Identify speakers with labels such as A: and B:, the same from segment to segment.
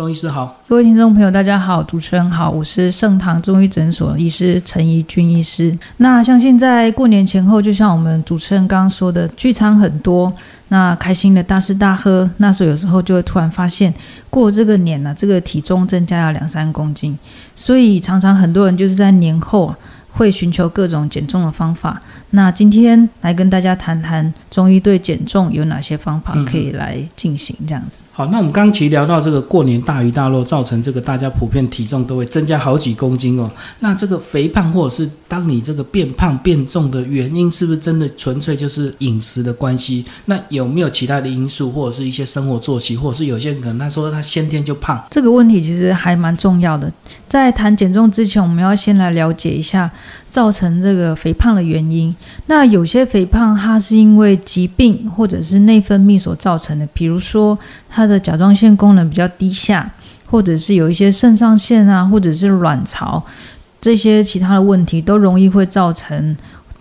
A: 钟医师好，
B: 各位听众朋友，大家好，主持人好，我是盛唐中医诊所医师陈怡君医师。那像现在过年前后，就像我们主持人刚刚说的，聚餐很多，那开心的大吃大喝，那时候有时候就会突然发现，过这个年呢，这个体重增加了两三公斤，所以常常很多人就是在年后会寻求各种减重的方法。那今天来跟大家谈谈中医对减重有哪些方法可以来进行，这样子。
A: 好，那我们刚其实聊到这个过年大鱼大肉，造成这个大家普遍体重都会增加好几公斤哦。那这个肥胖或者是当你这个变胖变重的原因，是不是真的纯粹就是饮食的关系？那有没有其他的因素，或者是一些生活作息，或者是有些人可能他说他先天就胖？
B: 这个问题其实还蛮重要的。在谈减重之前，我们要先来了解一下造成这个肥胖的原因。那有些肥胖，它是因为疾病或者是内分泌所造成的，比如说它的甲状腺功能比较低下，或者是有一些肾上腺啊，或者是卵巢这些其他的问题，都容易会造成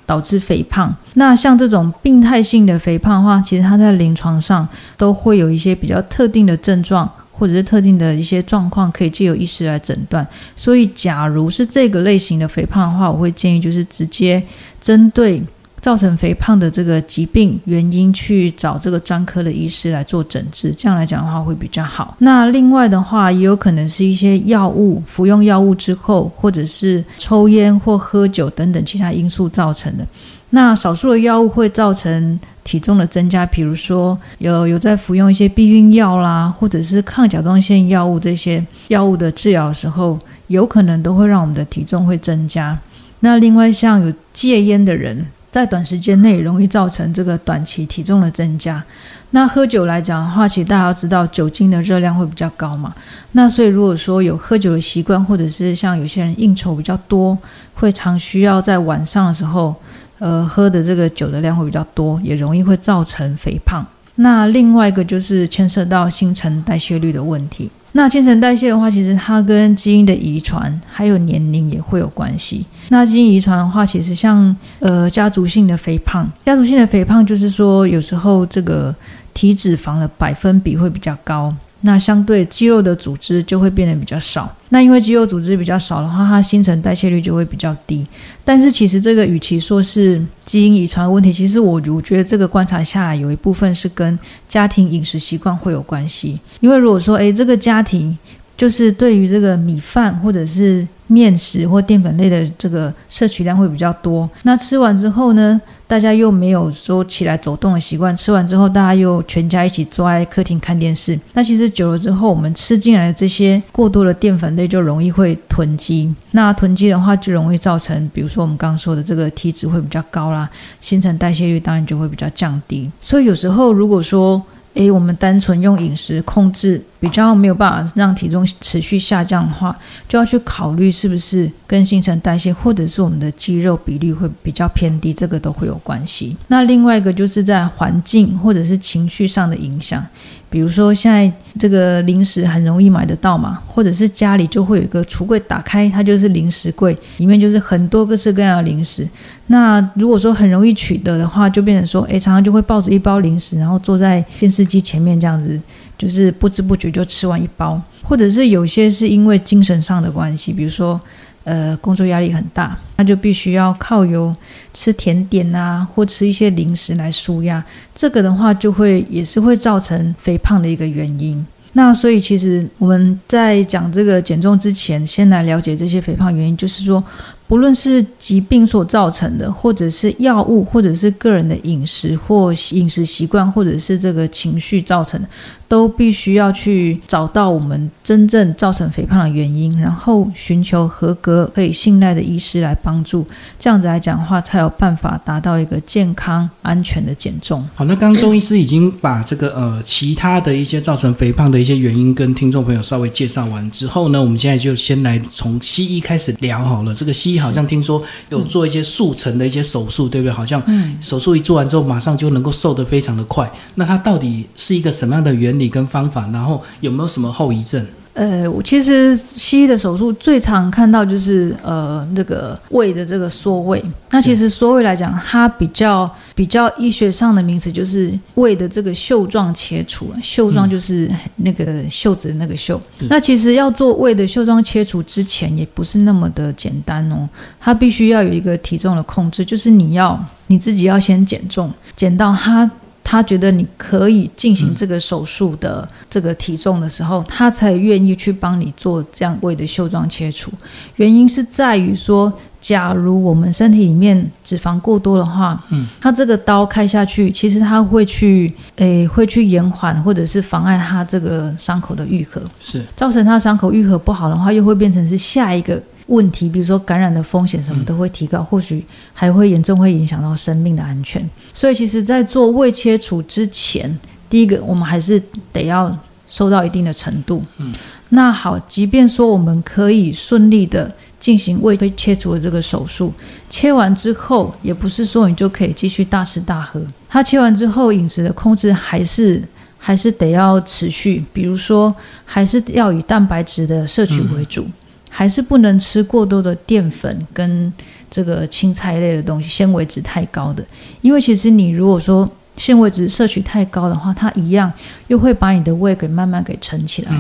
B: 导致肥胖。那像这种病态性的肥胖的话，其实它在临床上都会有一些比较特定的症状。或者是特定的一些状况，可以借由医师来诊断。所以，假如是这个类型的肥胖的话，我会建议就是直接针对造成肥胖的这个疾病原因去找这个专科的医师来做诊治。这样来讲的话会比较好。那另外的话，也有可能是一些药物服用药物之后，或者是抽烟或喝酒等等其他因素造成的。那少数的药物会造成。体重的增加，比如说有有在服用一些避孕药啦，或者是抗甲状腺药物这些药物的治疗的时候，有可能都会让我们的体重会增加。那另外像有戒烟的人，在短时间内容易造成这个短期体重的增加。那喝酒来讲的话，其实大家要知道酒精的热量会比较高嘛。那所以如果说有喝酒的习惯，或者是像有些人应酬比较多，会常需要在晚上的时候。呃，喝的这个酒的量会比较多，也容易会造成肥胖。那另外一个就是牵涉到新陈代谢率的问题。那新陈代谢的话，其实它跟基因的遗传还有年龄也会有关系。那基因遗传的话，其实像呃家族性的肥胖，家族性的肥胖就是说有时候这个体脂肪的百分比会比较高。那相对肌肉的组织就会变得比较少。那因为肌肉组织比较少的话，它新陈代谢率就会比较低。但是其实这个与其说是基因遗传问题，其实我我觉得这个观察下来，有一部分是跟家庭饮食习惯会有关系。因为如果说诶这个家庭就是对于这个米饭或者是面食或淀粉类的这个摄取量会比较多，那吃完之后呢？大家又没有说起来走动的习惯，吃完之后大家又全家一起坐在客厅看电视。那其实久了之后，我们吃进来的这些过多的淀粉类就容易会囤积。那囤积的话，就容易造成，比如说我们刚刚说的这个体脂会比较高啦，新陈代谢率当然就会比较降低。所以有时候如果说，诶，我们单纯用饮食控制。比较没有办法让体重持续下降的话，就要去考虑是不是跟新陈代谢或者是我们的肌肉比率会比较偏低，这个都会有关系。那另外一个就是在环境或者是情绪上的影响，比如说现在这个零食很容易买得到嘛，或者是家里就会有一个橱柜打开，它就是零食柜，里面就是很多各式各样的零食。那如果说很容易取得的话，就变成说，诶，常常就会抱着一包零食，然后坐在电视机前面这样子。就是不知不觉就吃完一包，或者是有些是因为精神上的关系，比如说，呃，工作压力很大，那就必须要靠有吃甜点啊，或吃一些零食来舒压。这个的话，就会也是会造成肥胖的一个原因。那所以其实我们在讲这个减重之前，先来了解这些肥胖原因，就是说。不论是疾病所造成的，或者是药物，或者是个人的饮食或饮食习惯，或者是这个情绪造成的，都必须要去找到我们真正造成肥胖的原因，然后寻求合格可以信赖的医师来帮助。这样子来讲的话，才有办法达到一个健康安全的减重。
A: 好，那刚刚钟医师已经把这个呃其他的一些造成肥胖的一些原因跟听众朋友稍微介绍完之后呢，我们现在就先来从西医开始聊好了。这个西医。好像听说有做一些速成的一些手术，对不对？好像手术一做完之后，马上就能够瘦得非常的快。那它到底是一个什么样的原跟方法？然后有没有什么后遗症？
B: 呃，我其实西医的手术最常看到就是呃那个胃的这个缩胃。那其实缩胃来讲，它比较比较医学上的名词就是胃的这个袖状切除。袖状就是那个袖子的那个袖。那其实要做胃的袖状切除之前，也不是那么的简单哦。它必须要有一个体重的控制，就是你要你自己要先减重，减到它。他觉得你可以进行这个手术的这个体重的时候，他才愿意去帮你做这样胃的袖状切除。原因是在于说，假如我们身体里面脂肪过多的话，嗯，他这个刀开下去，其实他会去，诶，会去延缓或者是妨碍他这个伤口的愈合，
A: 是
B: 造成他伤口愈合不好的话，又会变成是下一个。问题，比如说感染的风险什么都会提高，或许还会严重会影响到生命的安全。所以，其实，在做胃切除之前，第一个我们还是得要收到一定的程度。嗯，那好，即便说我们可以顺利的进行胃切除的这个手术，切完之后，也不是说你就可以继续大吃大喝。它切完之后，饮食的控制还是还是得要持续，比如说，还是要以蛋白质的摄取为主。还是不能吃过多的淀粉跟这个青菜类的东西，纤维值太高的。因为其实你如果说纤维值摄取太高的话，它一样又会把你的胃给慢慢给撑起来。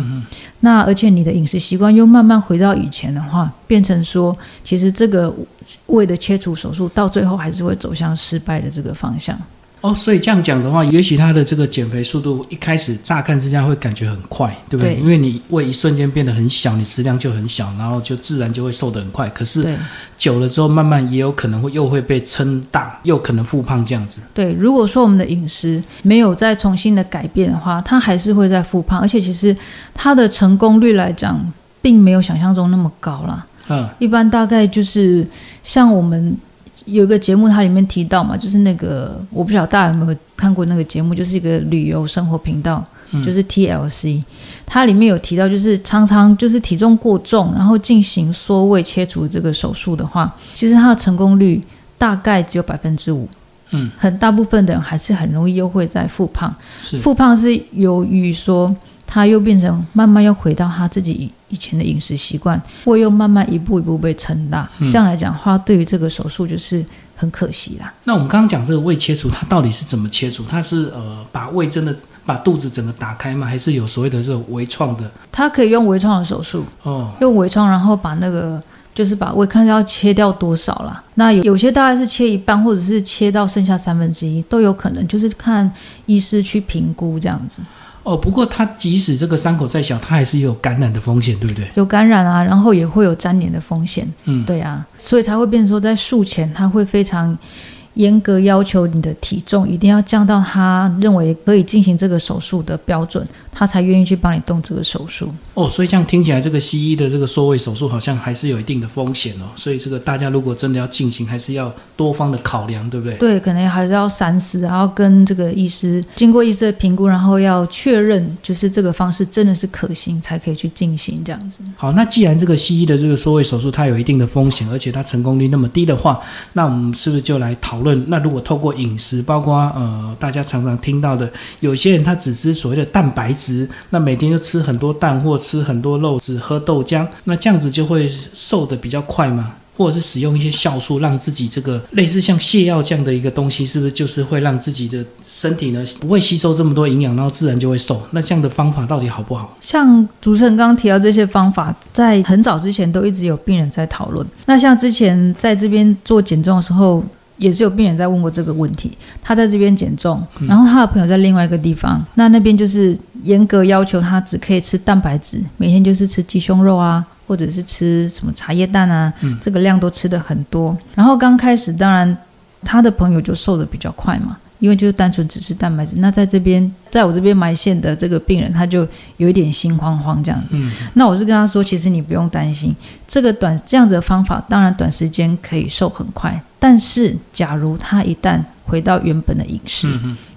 B: 那而且你的饮食习惯又慢慢回到以前的话，变成说，其实这个胃的切除手术到最后还是会走向失败的这个方向。
A: 哦，所以这样讲的话，也许他的这个减肥速度一开始乍看之下会感觉很快，对不对？因为你胃一瞬间变得很小，你食量就很小，然后就自然就会瘦得很快。可是久了之后，慢慢也有可能会又会被撑大，又可能复胖这样子。
B: 对，如果说我们的饮食没有再重新的改变的话，它还是会在复胖，而且其实它的成功率来讲，并没有想象中那么高啦。嗯，一般大概就是像我们。有一个节目，它里面提到嘛，就是那个我不晓得大家有没有看过那个节目，就是一个旅游生活频道，就是 TLC，它里面有提到，就是常常就是体重过重，然后进行缩胃切除这个手术的话，其实它的成功率大概只有百分之五，嗯，很大部分的人还是很容易又会在复胖，复胖是由于说。他又变成慢慢又回到他自己以前的饮食习惯，胃又慢慢一步一步被撑大。这样来讲的话，对于这个手术就是很可惜啦。
A: 那我们刚刚讲这个胃切除，它到底是怎么切除？它是呃把胃真的把肚子整个打开吗？还是有所谓的这种微创的？
B: 它可以用微创的手术哦，用微创，然后把那个就是把胃看要切掉多少啦。那有有些大概是切一半，或者是切到剩下三分之一都有可能，就是看医师去评估这样子。
A: 哦，不过它即使这个伤口再小，它还是有感染的风险，对不对？
B: 有感染啊，然后也会有粘连的风险。嗯，对啊，所以才会变成说，在术前他会非常。严格要求你的体重一定要降到他认为可以进行这个手术的标准，他才愿意去帮你动这个手术。
A: 哦，所以这样听起来，这个西医的这个缩胃手术好像还是有一定的风险哦。所以这个大家如果真的要进行，还是要多方的考量，对不对？
B: 对，可能还是要三思，然后跟这个医师经过医师的评估，然后要确认就是这个方式真的是可行，才可以去进行这样子。
A: 好，那既然这个西医的这个缩胃手术它有一定的风险，而且它成功率那么低的话，那我们是不是就来讨论？那如果透过饮食，包括呃大家常常听到的，有些人他只吃所谓的蛋白质，那每天就吃很多蛋或吃很多肉，只喝豆浆，那这样子就会瘦的比较快吗？或者是使用一些酵素，让自己这个类似像泻药这样的一个东西，是不是就是会让自己的身体呢不会吸收这么多营养，然后自然就会瘦？那这样的方法到底好不好？
B: 像主持人刚刚提到这些方法，在很早之前都一直有病人在讨论。那像之前在这边做减重的时候。也是有病人在问过这个问题，他在这边减重，然后他的朋友在另外一个地方，那那边就是严格要求他只可以吃蛋白质，每天就是吃鸡胸肉啊，或者是吃什么茶叶蛋啊，这个量都吃的很多。然后刚开始，当然他的朋友就瘦的比较快嘛，因为就是单纯只吃蛋白质。那在这边，在我这边埋线的这个病人，他就有一点心慌慌这样子。那我是跟他说，其实你不用担心，这个短这样子的方法，当然短时间可以瘦很快。但是，假如他一旦回到原本的饮食，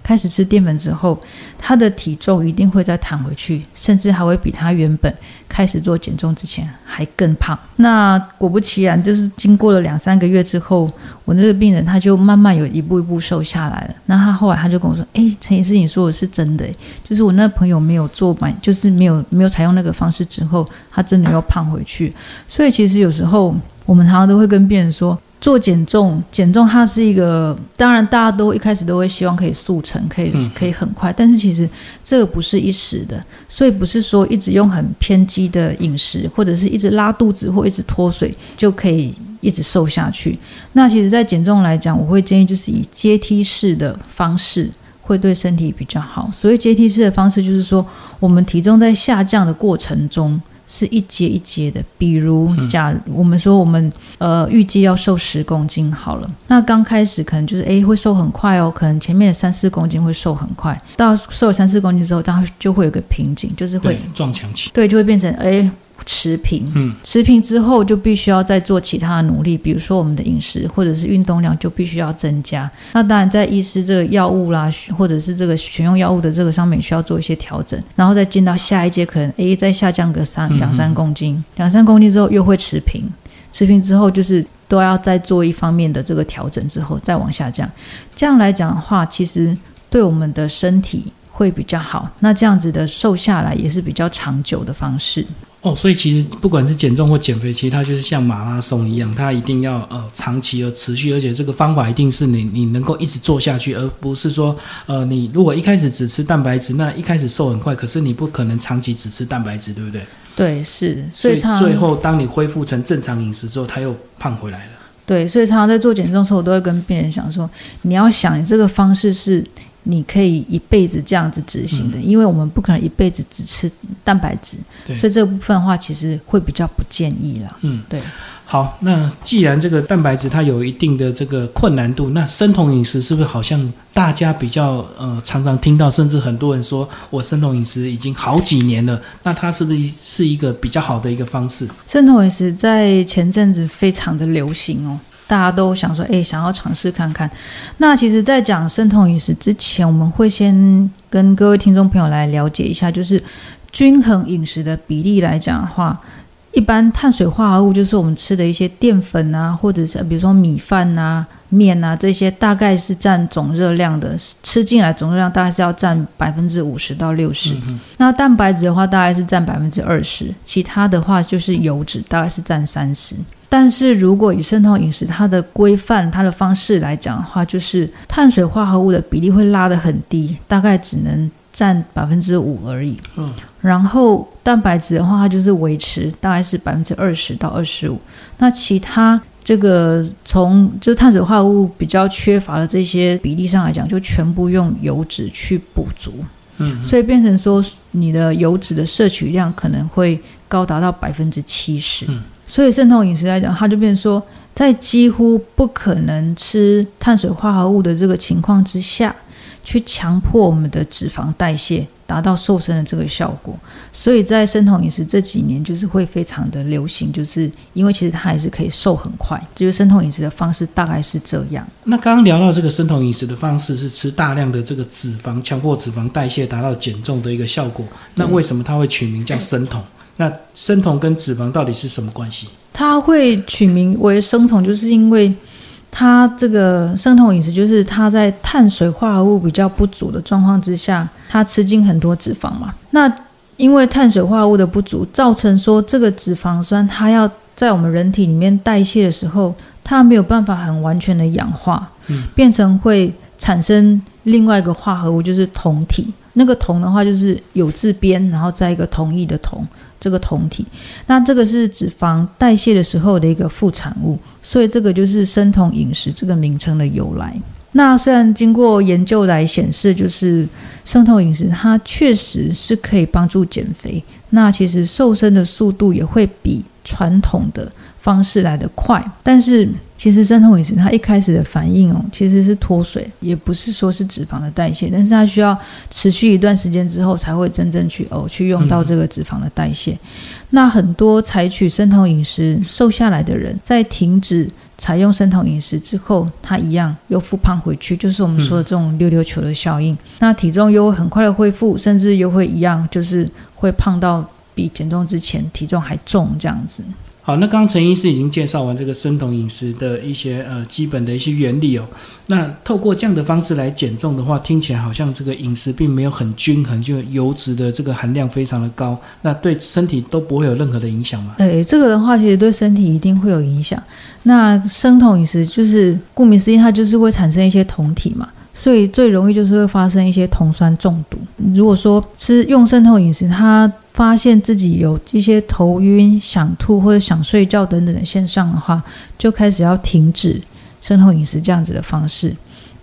B: 开始吃淀粉之后，他的体重一定会再弹回去，甚至还会比他原本开始做减重之前还更胖。那果不其然，就是经过了两三个月之后，我那个病人他就慢慢有一步一步瘦下来了。那他后来他就跟我说：“哎，陈医师，你说的是真的，就是我那朋友没有做满，就是没有没有采用那个方式之后，他真的又胖回去。所以其实有时候我们常常都会跟病人说。”做减重，减重它是一个，当然大家都一开始都会希望可以速成，可以可以很快，但是其实这个不是一时的，所以不是说一直用很偏激的饮食，或者是一直拉肚子或一直脱水就可以一直瘦下去。那其实，在减重来讲，我会建议就是以阶梯式的方式会对身体比较好。所谓阶梯式的方式，就是说我们体重在下降的过程中。是一阶一阶的，比如，假我们说我们呃预计要瘦十公斤好了，那刚开始可能就是诶会瘦很快哦，可能前面的三四公斤会瘦很快，到瘦了三四公斤之后，它就会有个瓶颈，就是会
A: 撞墙期，
B: 对，就会变成诶。持平，嗯，持平之后就必须要再做其他的努力，比如说我们的饮食或者是运动量就必须要增加。那当然在医师这个药物啦，或者是这个选用药物的这个上面需要做一些调整，然后再进到下一阶，可能诶再下降个三两三公斤，两三公斤之后又会持平，持平之后就是都要再做一方面的这个调整之后再往下降。这样来讲的话，其实对我们的身体会比较好。那这样子的瘦下来也是比较长久的方式。
A: 哦，所以其实不管是减重或减肥，其实它就是像马拉松一样，它一定要呃长期而持续，而且这个方法一定是你你能够一直做下去，而不是说呃你如果一开始只吃蛋白质，那一开始瘦很快，可是你不可能长期只吃蛋白质，对不对？
B: 对，是，
A: 所
B: 以
A: 最后当你恢复成正常饮食之后，他又胖回来了。
B: 对，所以常常在做减重的时候，我都会跟病人讲说，你要想你这个方式是。你可以一辈子这样子执行的，因为我们不可能一辈子只吃蛋白质，所以这部分的话，其实会比较不建议啦。嗯，对。
A: 好，那既然这个蛋白质它有一定的这个困难度，那生酮饮食是不是好像大家比较呃常常听到，甚至很多人说我生酮饮食已经好几年了，那它是不是是一个比较好的一个方式？
B: 生酮饮食在前阵子非常的流行哦。大家都想说，哎，想要尝试看看。那其实，在讲生酮饮食之前，我们会先跟各位听众朋友来了解一下，就是均衡饮食的比例来讲的话，一般碳水化合物就是我们吃的一些淀粉啊，或者是比如说米饭啊、面啊这些，大概是占总热量的吃进来总热量大概是要占百分之五十到六十。那蛋白质的话，大概是占百分之二十，其他的话就是油脂，大概是占三十。但是如果以生酮饮食它的规范、它的方式来讲的话，就是碳水化合物的比例会拉得很低，大概只能占百分之五而已。嗯，然后蛋白质的话，它就是维持大概是百分之二十到二十五。那其他这个从就是碳水化合物比较缺乏的这些比例上来讲，就全部用油脂去补足。嗯，所以变成说你的油脂的摄取量可能会高达到百分之七十。嗯。所以生酮饮食来讲，它就变成说，在几乎不可能吃碳水化合物的这个情况之下，去强迫我们的脂肪代谢，达到瘦身的这个效果。所以在生酮饮食这几年，就是会非常的流行，就是因为其实它还是可以瘦很快。就是生酮饮食的方式大概是这样。
A: 那刚刚聊到这个生酮饮食的方式是吃大量的这个脂肪，强迫脂肪代谢，达到减重的一个效果。那为什么它会取名叫生酮？那生酮跟脂肪到底是什么关系？
B: 它会取名为生酮，就是因为它这个生酮饮食，就是它在碳水化合物比较不足的状况之下，它吃进很多脂肪嘛。那因为碳水化合物的不足，造成说这个脂肪酸它要在我们人体里面代谢的时候，它没有办法很完全的氧化，嗯，变成会产生另外一个化合物，就是酮体。那个酮的话，就是有字边，然后再一个同义的同。这个酮体，那这个是脂肪代谢的时候的一个副产物，所以这个就是生酮饮食这个名称的由来。那虽然经过研究来显示，就是生酮饮食它确实是可以帮助减肥，那其实瘦身的速度也会比传统的。方式来得快，但是其实生酮饮食它一开始的反应哦，其实是脱水，也不是说是脂肪的代谢，但是它需要持续一段时间之后才会真正去哦去用到这个脂肪的代谢。那很多采取生酮饮食瘦下来的人，在停止采用生酮饮食之后，他一样又复胖回去，就是我们说的这种溜溜球的效应。那体重又会很快的恢复，甚至又会一样，就是会胖到比减重之前体重还重这样子。
A: 好，那刚陈医师已经介绍完这个生酮饮食的一些呃基本的一些原理哦。那透过这样的方式来减重的话，听起来好像这个饮食并没有很均衡，就油脂的这个含量非常的高，那对身体都不会有任何的影响吗？
B: 诶，这个的话其实对身体一定会有影响。那生酮饮食就是顾名思义，它就是会产生一些酮体嘛。所以最容易就是会发生一些酮酸中毒。如果说吃用生酮饮食，它发现自己有一些头晕、想吐或者想睡觉等等的现象的话，就开始要停止生酮饮食这样子的方式，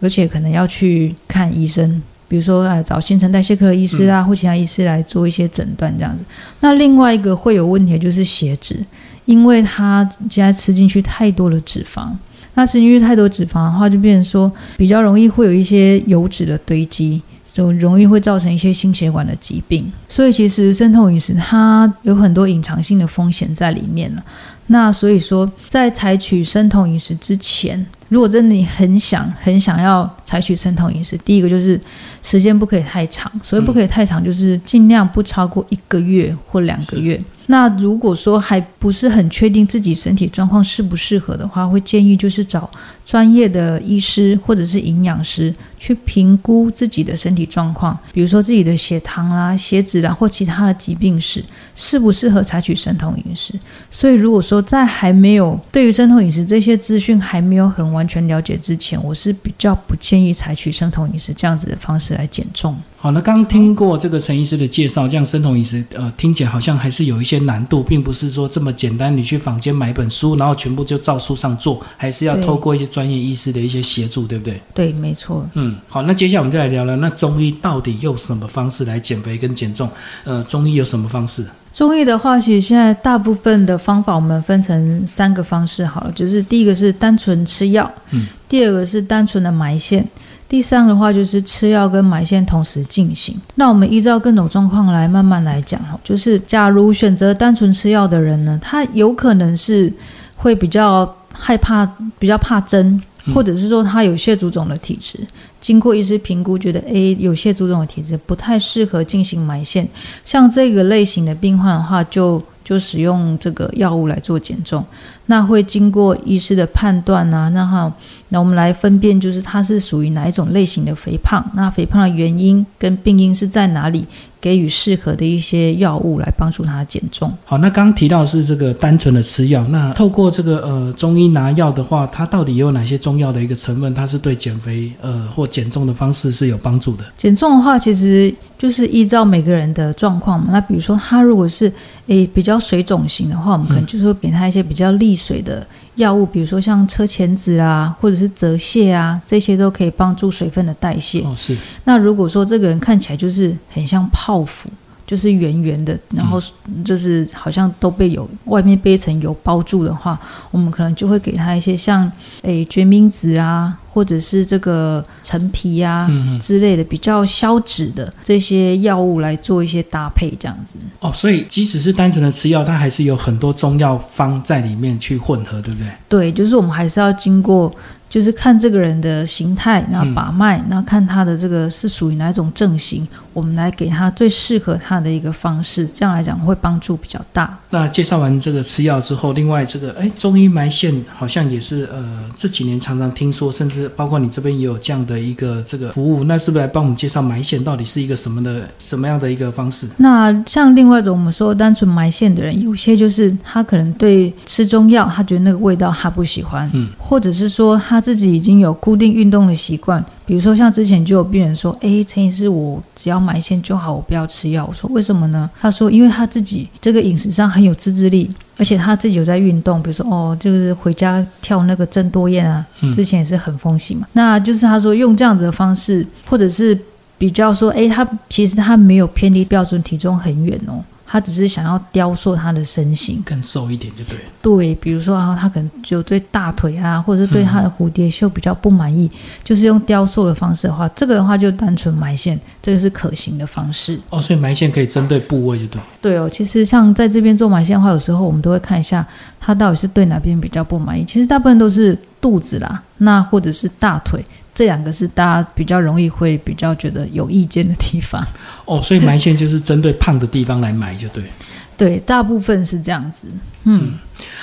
B: 而且可能要去看医生，比如说啊找新陈代谢科的医师啊或其他医师来做一些诊断这样子。那另外一个会有问题的就是血脂，因为他现在吃进去太多的脂肪。那吃进去太多脂肪的话，就变成说比较容易会有一些油脂的堆积，就容易会造成一些心血管的疾病。所以其实生酮饮食它有很多隐藏性的风险在里面了。那所以说，在采取生酮饮食之前，如果真的你很想很想要采取生酮饮食，第一个就是时间不可以太长，所以不可以太长，就是尽量不超过一个月或两个月。那如果说还不是很确定自己身体状况适不适合的话，会建议就是找专业的医师或者是营养师去评估自己的身体状况，比如说自己的血糖啦、血脂啦或其他的疾病史，适不适合采取生酮饮食。所以如果说在还没有对于生酮饮食这些资讯还没有很完全了解之前，我是比较不建议采取生酮饮食这样子的方式来减重。
A: 好，那刚听过这个陈医师的介绍，这样生酮饮食，呃，听起来好像还是有一些难度，并不是说这么简单。你去房间买一本书，然后全部就照书上做，还是要透过一些专业医师的一些协助，对不对？
B: 对，没错。
A: 嗯，好，那接下来我们就来聊聊，那中医到底用什么方式来减肥跟减重？呃，中医有什么方式？
B: 中医的话，其实现在大部分的方法我们分成三个方式好了，就是第一个是单纯吃药，嗯，第二个是单纯的埋线。第三个的话就是吃药跟埋线同时进行。那我们依照各种状况来慢慢来讲哈。就是假如选择单纯吃药的人呢，他有可能是会比较害怕、比较怕针，或者是说他有些足肿的体质。经过医师评估，觉得诶有些足肿的体质不太适合进行埋线。像这个类型的病患的话，就就使用这个药物来做减重。那会经过医师的判断啊，那好，那我们来分辨，就是它是属于哪一种类型的肥胖，那肥胖的原因跟病因是在哪里，给予适合的一些药物来帮助他减重。
A: 好，那刚刚提到是这个单纯的吃药，那透过这个呃中医拿药的话，它到底有哪些中药的一个成分，它是对减肥呃或减重的方式是有帮助的？
B: 减重的话，其实就是依照每个人的状况嘛。那比如说他如果是诶比较水肿型的话，我们可能就是会给他一些比较利。水的药物，比如说像车前子啊，或者是泽泻啊，这些都可以帮助水分的代谢。
A: 哦，是。
B: 那如果说这个人看起来就是很像泡芙。就是圆圆的，然后就是好像都被有外面被一层油包住的话，我们可能就会给他一些像诶决明子啊，或者是这个陈皮呀之类的比较消脂的这些药物来做一些搭配，这样子。
A: 哦，所以即使是单纯的吃药，它还是有很多中药方在里面去混合，对不对？
B: 对，就是我们还是要经过。就是看这个人的形态，然后把脉，然后看他的这个是属于哪一种症型，我们来给他最适合他的一个方式，这样来讲会帮助比较大。
A: 那介绍完这个吃药之后，另外这个哎，中医埋线好像也是呃这几年常常听说，甚至包括你这边也有这样的一个这个服务，那是不是来帮我们介绍埋线到底是一个什么的什么样的一个方式？
B: 那像另外一种我们说单纯埋线的人，有些就是他可能对吃中药，他觉得那个味道他不喜欢，嗯，或者是说他。他自己已经有固定运动的习惯，比如说像之前就有病人说：“诶，陈医师，我只要埋线就好，我不要吃药。”我说：“为什么呢？”他说：“因为他自己这个饮食上很有自制力，而且他自己有在运动，比如说哦，就是回家跳那个郑多燕啊，之前也是很风行嘛。那就是他说用这样子的方式，或者是比较说，诶，他其实他没有偏离标准体重很远哦。”他只是想要雕塑他的身形，
A: 更瘦一点就对了。
B: 对，比如说啊，他可能就对大腿啊，或者是对他的蝴蝶袖比较不满意，就是用雕塑的方式的话，这个的话就单纯埋线，这个是可行的方式。
A: 哦，所以埋线可以针对部位就对。
B: 对哦，其实像在这边做埋线的话，有时候我们都会看一下他到底是对哪边比较不满意。其实大部分都是肚子啦，那或者是大腿。这两个是大家比较容易会比较觉得有意见的地方
A: 哦，所以埋线就是针对胖的地方来埋就对。
B: 对，大部分是这样子。嗯，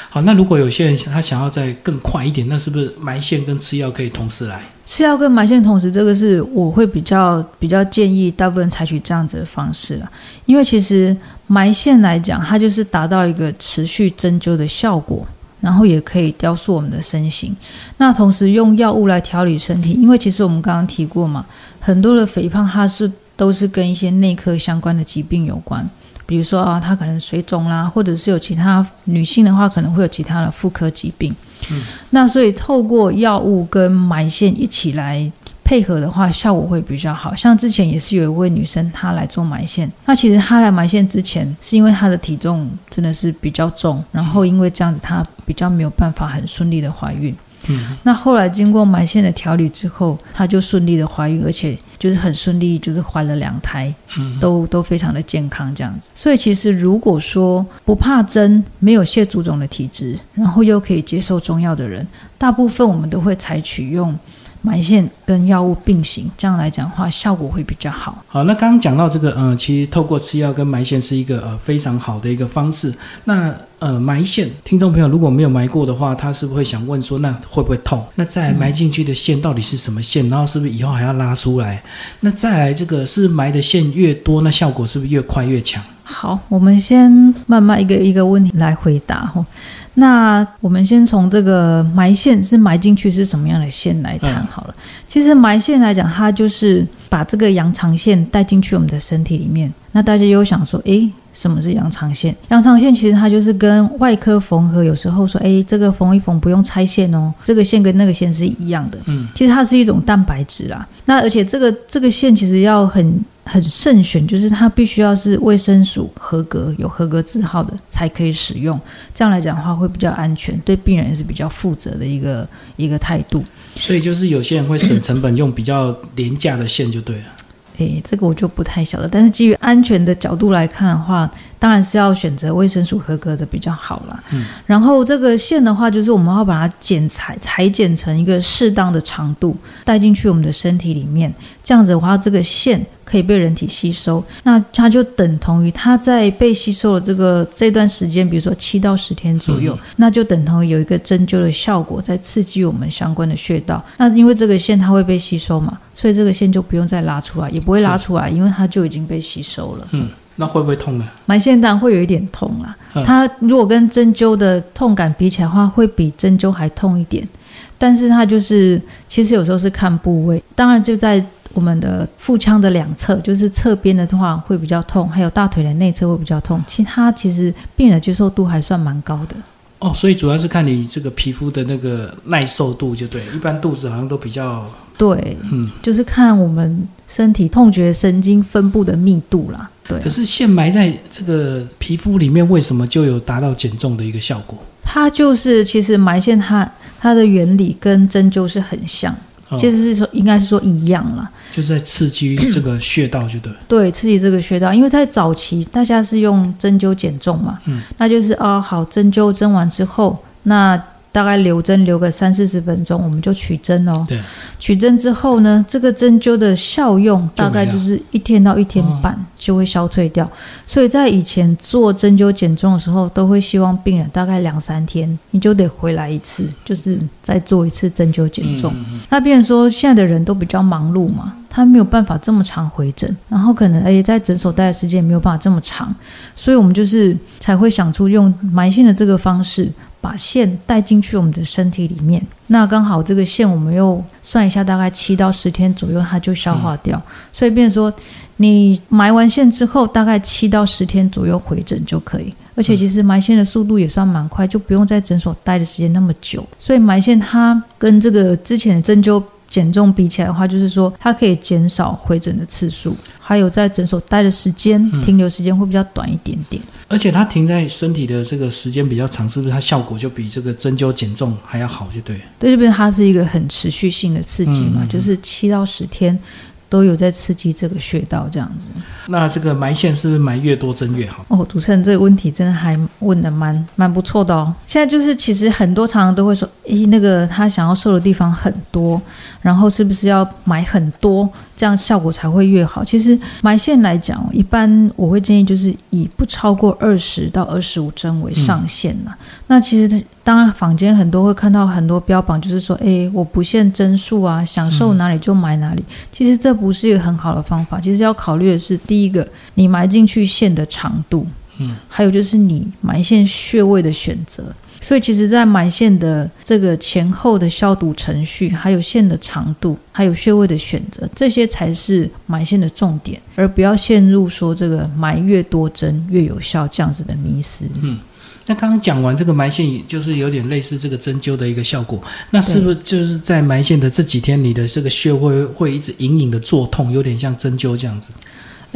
A: 好，那如果有些人他想要再更快一点，那是不是埋线跟吃药可以同时来？
B: 吃药跟埋线同时，这个是我会比较比较建议大部分采取这样子的方式了，因为其实埋线来讲，它就是达到一个持续针灸的效果。然后也可以雕塑我们的身形，那同时用药物来调理身体，因为其实我们刚刚提过嘛，很多的肥胖它是都是跟一些内科相关的疾病有关，比如说啊，它可能水肿啦，或者是有其他女性的话可能会有其他的妇科疾病，嗯，那所以透过药物跟埋线一起来。配合的话，效果会比较好。像之前也是有一位女生，她来做埋线。那其实她来埋线之前，是因为她的体重真的是比较重，然后因为这样子，她比较没有办法很顺利的怀孕。嗯。那后来经过埋线的调理之后，她就顺利的怀孕，而且就是很顺利，就是怀了两胎，都都非常的健康这样子。所以其实如果说不怕针、没有蟹足肿的体质，然后又可以接受中药的人，大部分我们都会采取用。埋线跟药物并行，这样来讲的话，效果会比较好。
A: 好，那刚刚讲到这个，嗯，其实透过吃药跟埋线是一个呃非常好的一个方式。那呃，埋线，听众朋友如果没有埋过的话，他是不是会想问说，那会不会痛？那再埋进去的线到底是什么线？然后是不是以后还要拉出来？那再来这个是埋的线越多，那效果是不是越快越强？
B: 好，我们先慢慢一个一个问题来回答哈。那我们先从这个埋线是埋进去是什么样的线来谈好了。其实埋线来讲，它就是把这个羊肠线带进去我们的身体里面。那大家又想说，诶，什么是羊肠线？羊肠线其实它就是跟外科缝合有时候说，诶，这个缝一缝不用拆线哦，这个线跟那个线是一样的。嗯，其实它是一种蛋白质啦。那而且这个这个线其实要很。很慎选，就是它必须要是卫生署合格、有合格字号的才可以使用。这样来讲的话，会比较安全，对病人也是比较负责的一个一个态度。
A: 所以就是有些人会省成本，用比较廉价的线就对了。
B: 诶，这个我就不太晓得。但是基于安全的角度来看的话，当然是要选择卫生署合格的比较好了。嗯。然后这个线的话，就是我们要把它剪裁裁剪成一个适当的长度，带进去我们的身体里面。这样子的话，这个线。可以被人体吸收，那它就等同于它在被吸收的这个这段时间，比如说七到十天左右，那就等同于有一个针灸的效果，在刺激我们相关的穴道。那因为这个线它会被吸收嘛，所以这个线就不用再拉出来，也不会拉出来，因为它就已经被吸收了。
A: 嗯，那会不会痛呢？
B: 埋线当然会有一点痛啦。它如果跟针灸的痛感比起来的话，会比针灸还痛一点，但是它就是其实有时候是看部位，当然就在。我们的腹腔的两侧，就是侧边的话会比较痛，还有大腿的内侧会比较痛。其他其实病人接受度还算蛮高的。
A: 哦，所以主要是看你这个皮肤的那个耐受度就对。一般肚子好像都比较
B: 对，嗯，就是看我们身体痛觉神经分布的密度啦。对。
A: 可是线埋在这个皮肤里面，为什么就有达到减重的一个效果？
B: 它就是其实埋线它它的原理跟针灸是很像。其实是说，应该是说一样了，
A: 就是在刺激这个穴道，就对。
B: 对，刺激这个穴道，因为在早期大家是用针灸减重嘛，嗯，那就是哦，好，针灸针完之后，那。大概留针留个三四十分钟，我们就取针哦。
A: 对，
B: 取针之后呢，这个针灸的效用大概就是一天到一天半就会消退掉。所以在以前做针灸减重的时候，都会希望病人大概两三天你就得回来一次，就是再做一次针灸减重。那病人说现在的人都比较忙碌嘛，他没有办法这么长回诊，然后可能而且在诊所待的时间也没有办法这么长，所以我们就是才会想出用埋线的这个方式。把线带进去我们的身体里面，那刚好这个线我们又算一下，大概七到十天左右它就消化掉。所以，变说你埋完线之后，大概七到十天左右回诊就可以。而且，其实埋线的速度也算蛮快，就不用在诊所待的时间那么久。所以，埋线它跟这个之前的针灸减重比起来的话，就是说它可以减少回诊的次数，还有在诊所待的时间、停留时间会比较短一点点。
A: 而且它停在身体的这个时间比较长，是不是它效果就比这个针灸减重还要好？就对。
B: 对，这边它是一个很持续性的刺激嘛，就是七到十天。都有在刺激这个穴道，这样子。
A: 那这个埋线是不是埋越多针越好？
B: 哦，主持人这个问题真的还问的蛮蛮不错的哦。现在就是其实很多常常都会说，诶，那个他想要瘦的地方很多，然后是不是要埋很多，这样效果才会越好？其实埋线来讲，一般我会建议就是以不超过二十到二十五针为上限呐。那其实当然坊间很多会看到很多标榜，就是说，诶，我不限针数啊，想瘦哪里就埋哪里。其实这不是一个很好的方法，其实要考虑的是，第一个，你埋进去线的长度，嗯，还有就是你埋线穴位的选择。所以，其实，在埋线的这个前后的消毒程序，还有线的长度，还有穴位的选择，这些才是埋线的重点，而不要陷入说这个埋越多针越有效这样子的迷失。
A: 嗯。那刚刚讲完这个埋线，就是有点类似这个针灸的一个效果。那是不是就是在埋线的这几天，你的这个穴位会一直隐隐的作痛，有点像针灸这样子？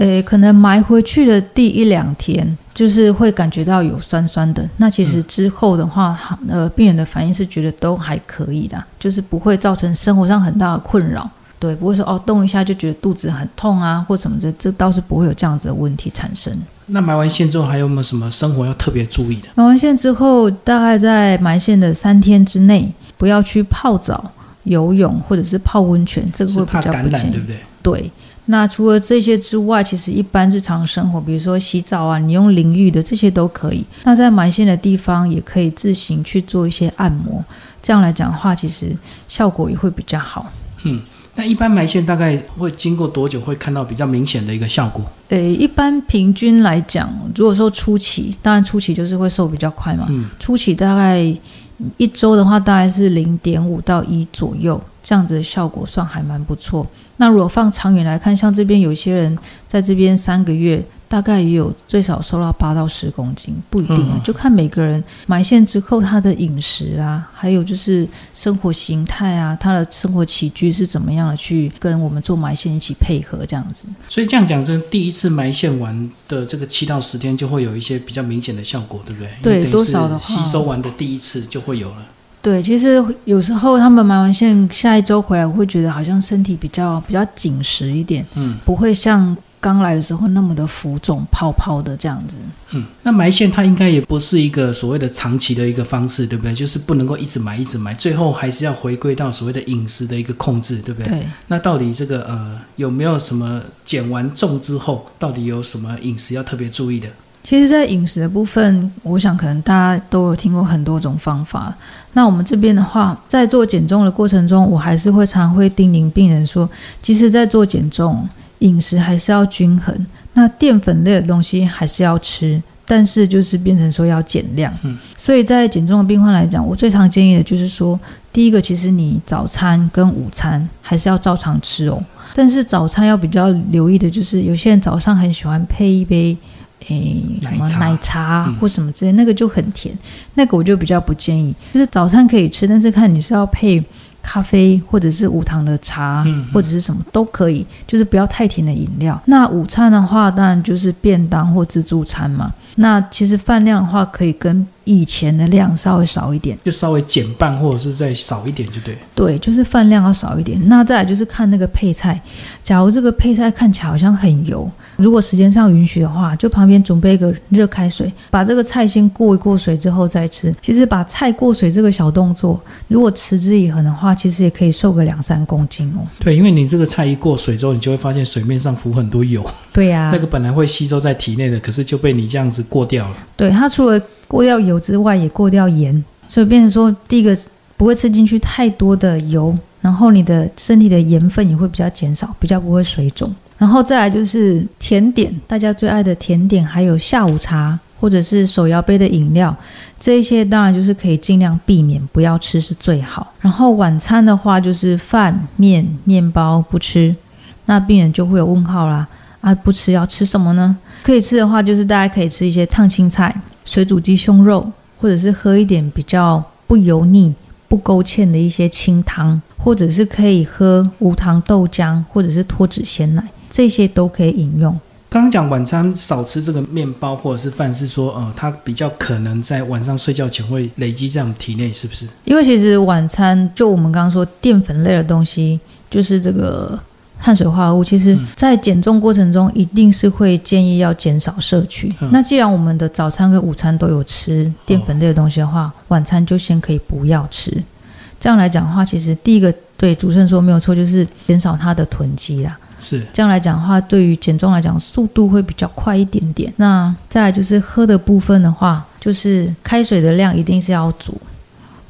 B: 呃，可能埋回去的第一两天，就是会感觉到有酸酸的。那其实之后的话，呃，病人的反应是觉得都还可以的，就是不会造成生活上很大的困扰。对，不会说哦，动一下就觉得肚子很痛啊，或什么的，这倒是不会有这样子的问题产生。
A: 那埋完线之后还有没有什么生活要特别注意的？
B: 埋完线之后，大概在埋线的三天之内，不要去泡澡、游泳或者是泡温泉，这个会比较不建议，
A: 对不对？
B: 对。那除了这些之外，其实一般日常生活，比如说洗澡啊，你用淋浴的这些都可以。那在埋线的地方，也可以自行去做一些按摩，这样来讲的话，其实效果也会比较好。
A: 嗯。那一般埋线大概会经过多久会看到比较明显的一个效果？
B: 呃，一般平均来讲，如果说初期，当然初期就是会瘦比较快嘛。嗯。初期大概一周的话，大概是零点五到一左右，这样子的效果算还蛮不错。那如果放长远来看，像这边有些人在这边三个月。大概也有最少瘦到八到十公斤，不一定啊，就看每个人埋线之后他的饮食啊，还有就是生活形态啊，他的生活起居是怎么样的去跟我们做埋线一起配合这样子。
A: 所以这样讲，真第一次埋线完的这个七到十天就会有一些比较明显的效果，对不对？
B: 对，多少的
A: 话，吸收完的第一次就会有了。
B: 对，其实有时候他们埋完线下一周回来，我会觉得好像身体比较比较紧实一点，嗯，不会像。刚来的时候那么的浮肿泡泡的这样子，
A: 嗯，那埋线它应该也不是一个所谓的长期的一个方式，对不对？就是不能够一直埋一直埋，最后还是要回归到所谓的饮食的一个控制，对不对？
B: 对。
A: 那到底这个呃有没有什么减完重之后，到底有什么饮食要特别注意的？
B: 其实，在饮食的部分，我想可能大家都有听过很多种方法。那我们这边的话，在做减重的过程中，我还是会常会叮咛病人说，其实，在做减重。饮食还是要均衡，那淀粉类的东西还是要吃，但是就是变成说要减量。嗯，所以在减重的病患来讲，我最常建议的就是说，第一个，其实你早餐跟午餐还是要照常吃哦，但是早餐要比较留意的就是，有些人早上很喜欢配一杯诶什么奶茶或什么之类，那个就很甜，那个我就比较不建议。就是早餐可以吃，但是看你是要配。咖啡或者是无糖的茶，或者是什么都可以，就是不要太甜的饮料。那午餐的话，当然就是便当或自助餐嘛。那其实饭量的话，可以跟以前的量稍微少一点，
A: 就稍微减半或者是再少一点就对。
B: 对，就是饭量要少一点。那再来就是看那个配菜，假如这个配菜看起来好像很油。如果时间上允许的话，就旁边准备一个热开水，把这个菜先过一过水之后再吃。其实把菜过水这个小动作，如果持之以恒的话，其实也可以瘦个两三公斤哦。
A: 对，因为你这个菜一过水之后，你就会发现水面上浮很多油。
B: 对呀，
A: 那个本来会吸收在体内的，可是就被你这样子过掉了。
B: 对，它除了过掉油之外，也过掉盐，所以变成说，第一个不会吃进去太多的油，然后你的身体的盐分也会比较减少，比较不会水肿。然后再来就是甜点，大家最爱的甜点，还有下午茶或者是手摇杯的饮料，这一些当然就是可以尽量避免不要吃是最好。然后晚餐的话就是饭、面、面包不吃，那病人就会有问号啦，啊不吃要吃什么呢？可以吃的话就是大家可以吃一些烫青菜、水煮鸡胸肉，或者是喝一点比较不油腻、不勾芡的一些清汤。或者是可以喝无糖豆浆，或者是脱脂鲜奶，这些都可以饮用。
A: 刚刚讲晚餐少吃这个面包或者是饭，是说呃，它比较可能在晚上睡觉前会累积在我们体内，是不是？
B: 因为其实晚餐就我们刚刚说淀粉类的东西，就是这个碳水化合物，其实在减重过程中一定是会建议要减少摄取。那既然我们的早餐跟午餐都有吃淀粉类的东西的话，晚餐就先可以不要吃。这样来讲的话，其实第一个对主持人说没有错，就是减少它的囤积啦。
A: 是
B: 这样来讲的话，对于减重来讲，速度会比较快一点点。那再来就是喝的部分的话，就是开水的量一定是要足。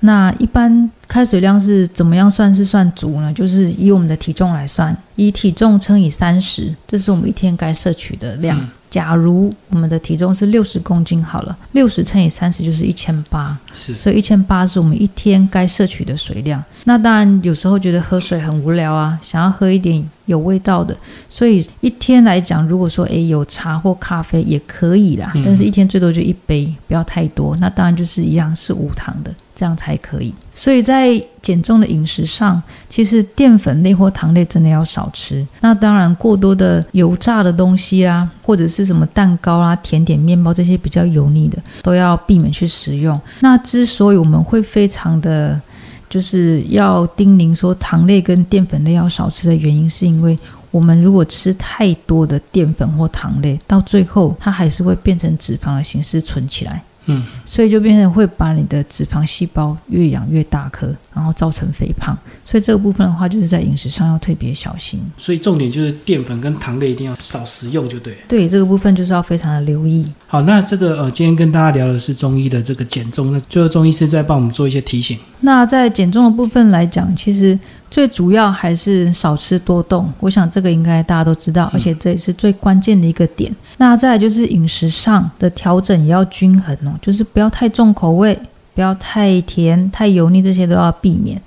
B: 那一般开水量是怎么样算是算足呢？就是以我们的体重来算，以体重乘以三十，这是我们一天该摄取的量。假如我们的体重是六十公斤好了，六十乘以三十就是一千八，
A: 是，
B: 所以一千八是我们一天该摄取的水量。那当然有时候觉得喝水很无聊啊，想要喝一点有味道的，所以一天来讲，如果说诶有茶或咖啡也可以啦，但是一天最多就一杯，不要太多。那当然就是一样是无糖的。这样才可以。所以在减重的饮食上，其实淀粉类或糖类真的要少吃。那当然，过多的油炸的东西啊，或者是什么蛋糕啊、甜点、面包这些比较油腻的，都要避免去食用。那之所以我们会非常的就是要叮咛说糖类跟淀粉类要少吃的原因，是因为我们如果吃太多的淀粉或糖类，到最后它还是会变成脂肪的形式存起来。
A: 嗯，
B: 所以就变成会把你的脂肪细胞越养越大颗，然后造成肥胖。所以这个部分的话，就是在饮食上要特别小心。
A: 所以重点就是淀粉跟糖类一定要少食用，就对。
B: 对，这个部分就是要非常的留意。
A: 好，那这个呃，今天跟大家聊的是中医的这个减重，那最后中医师在帮我们做一些提醒。
B: 那在减重的部分来讲，其实。最主要还是少吃多动，我想这个应该大家都知道，而且这也是最关键的一个点。那再来就是饮食上的调整也要均衡哦，就是不要太重口味，不要太甜、太油腻，这些都要避免。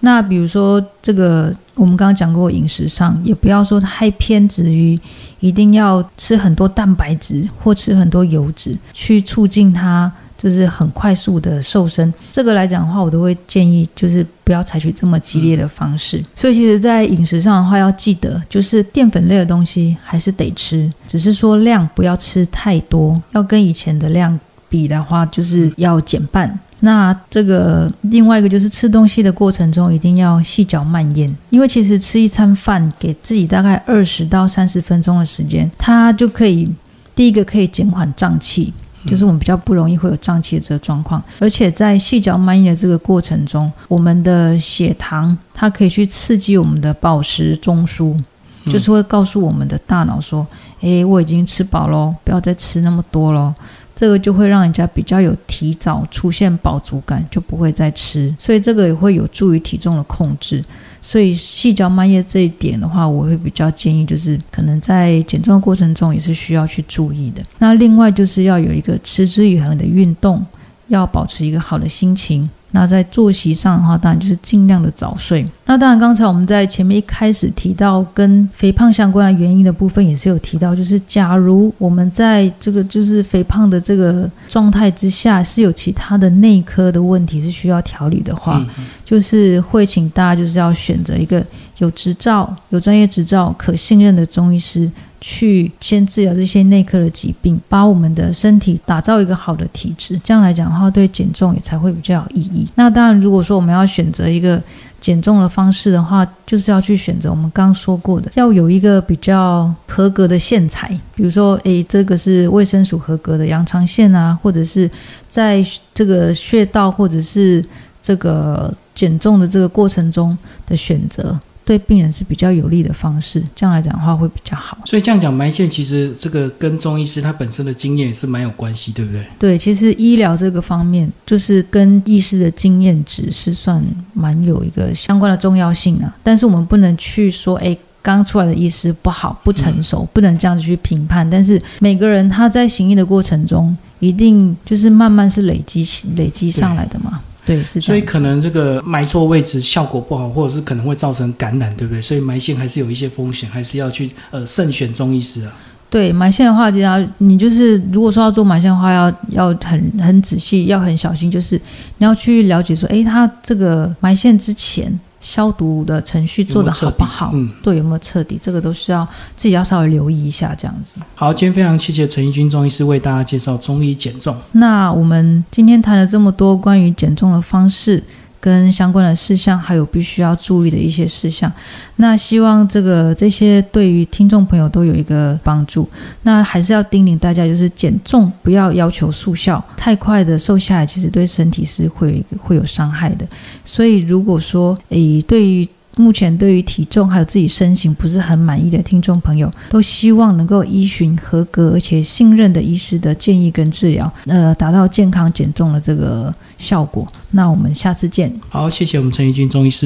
B: 那比如说这个，我们刚刚讲过饮食上，也不要说太偏执于一定要吃很多蛋白质或吃很多油脂去促进它。就是很快速的瘦身，这个来讲的话，我都会建议就是不要采取这么激烈的方式。所以，其实，在饮食上的话，要记得就是淀粉类的东西还是得吃，只是说量不要吃太多，要跟以前的量比的话，就是要减半。那这个另外一个就是吃东西的过程中一定要细嚼慢咽，因为其实吃一餐饭，给自己大概二十到三十分钟的时间，它就可以第一个可以减缓胀气。就是我们比较不容易会有胀气的这个状况，而且在细嚼慢咽的这个过程中，我们的血糖它可以去刺激我们的饱食中枢，就是会告诉我们的大脑说：“诶，我已经吃饱喽，不要再吃那么多喽。”这个就会让人家比较有提早出现饱足感，就不会再吃，所以这个也会有助于体重的控制。所以细嚼慢咽这一点的话，我会比较建议，就是可能在减重的过程中也是需要去注意的。那另外就是要有一个持之以恒的运动，要保持一个好的心情。那在作息上的话，当然就是尽量的早睡。那当然，刚才我们在前面一开始提到跟肥胖相关的原因的部分，也是有提到，就是假如我们在这个就是肥胖的这个状态之下，是有其他的内科的问题是需要调理的话，就是会请大家就是要选择一个有执照、有专业执照、可信任的中医师。去先治疗这些内科的疾病，把我们的身体打造一个好的体质，这样来讲的话，对减重也才会比较有意义。那当然，如果说我们要选择一个减重的方式的话，就是要去选择我们刚刚说过的，要有一个比较合格的线材，比如说，诶，这个是卫生署合格的羊肠线啊，或者是在这个穴道或者是这个减重的这个过程中的选择。对病人是比较有利的方式，这样来讲的话会比较好。
A: 所以这样讲，埋线其实这个跟中医师他本身的经验也是蛮有关系，对不对？
B: 对，其实医疗这个方面，就是跟医师的经验值是算蛮有一个相关的重要性的。但是我们不能去说，哎，刚出来的医师不好、不成熟，不能这样子去评判。但是每个人他在行医的过程中，一定就是慢慢是累积、累积上来的嘛。对，是
A: 所以可能这个埋错位置效果不好，或者是可能会造成感染，对不对？所以埋线还是有一些风险，还是要去呃慎选中医师啊。
B: 对，埋线的话，就要你就是如果说要做埋线的话，要要很很仔细，要很小心，就是你要去了解说，哎，他这个埋线之前消毒的程序做得好不好？
A: 嗯，
B: 对，有没有彻底？这个都需要自己要稍微留意一下，这样子。
A: 好，今天非常谢谢陈义军中医师为大家介绍中医减重。
B: 那我们今天谈了这么多关于减重的方式。跟相关的事项，还有必须要注意的一些事项。那希望这个这些对于听众朋友都有一个帮助。那还是要叮咛大家，就是减重不要要求速效，太快的瘦下来，其实对身体是会会有伤害的。所以如果说诶，对于目前对于体重还有自己身形不是很满意的听众朋友，都希望能够依循合格而且信任的医师的建议跟治疗，呃，达到健康减重的这个效果。那我们下次见。
A: 好，谢谢我们陈玉军中医师。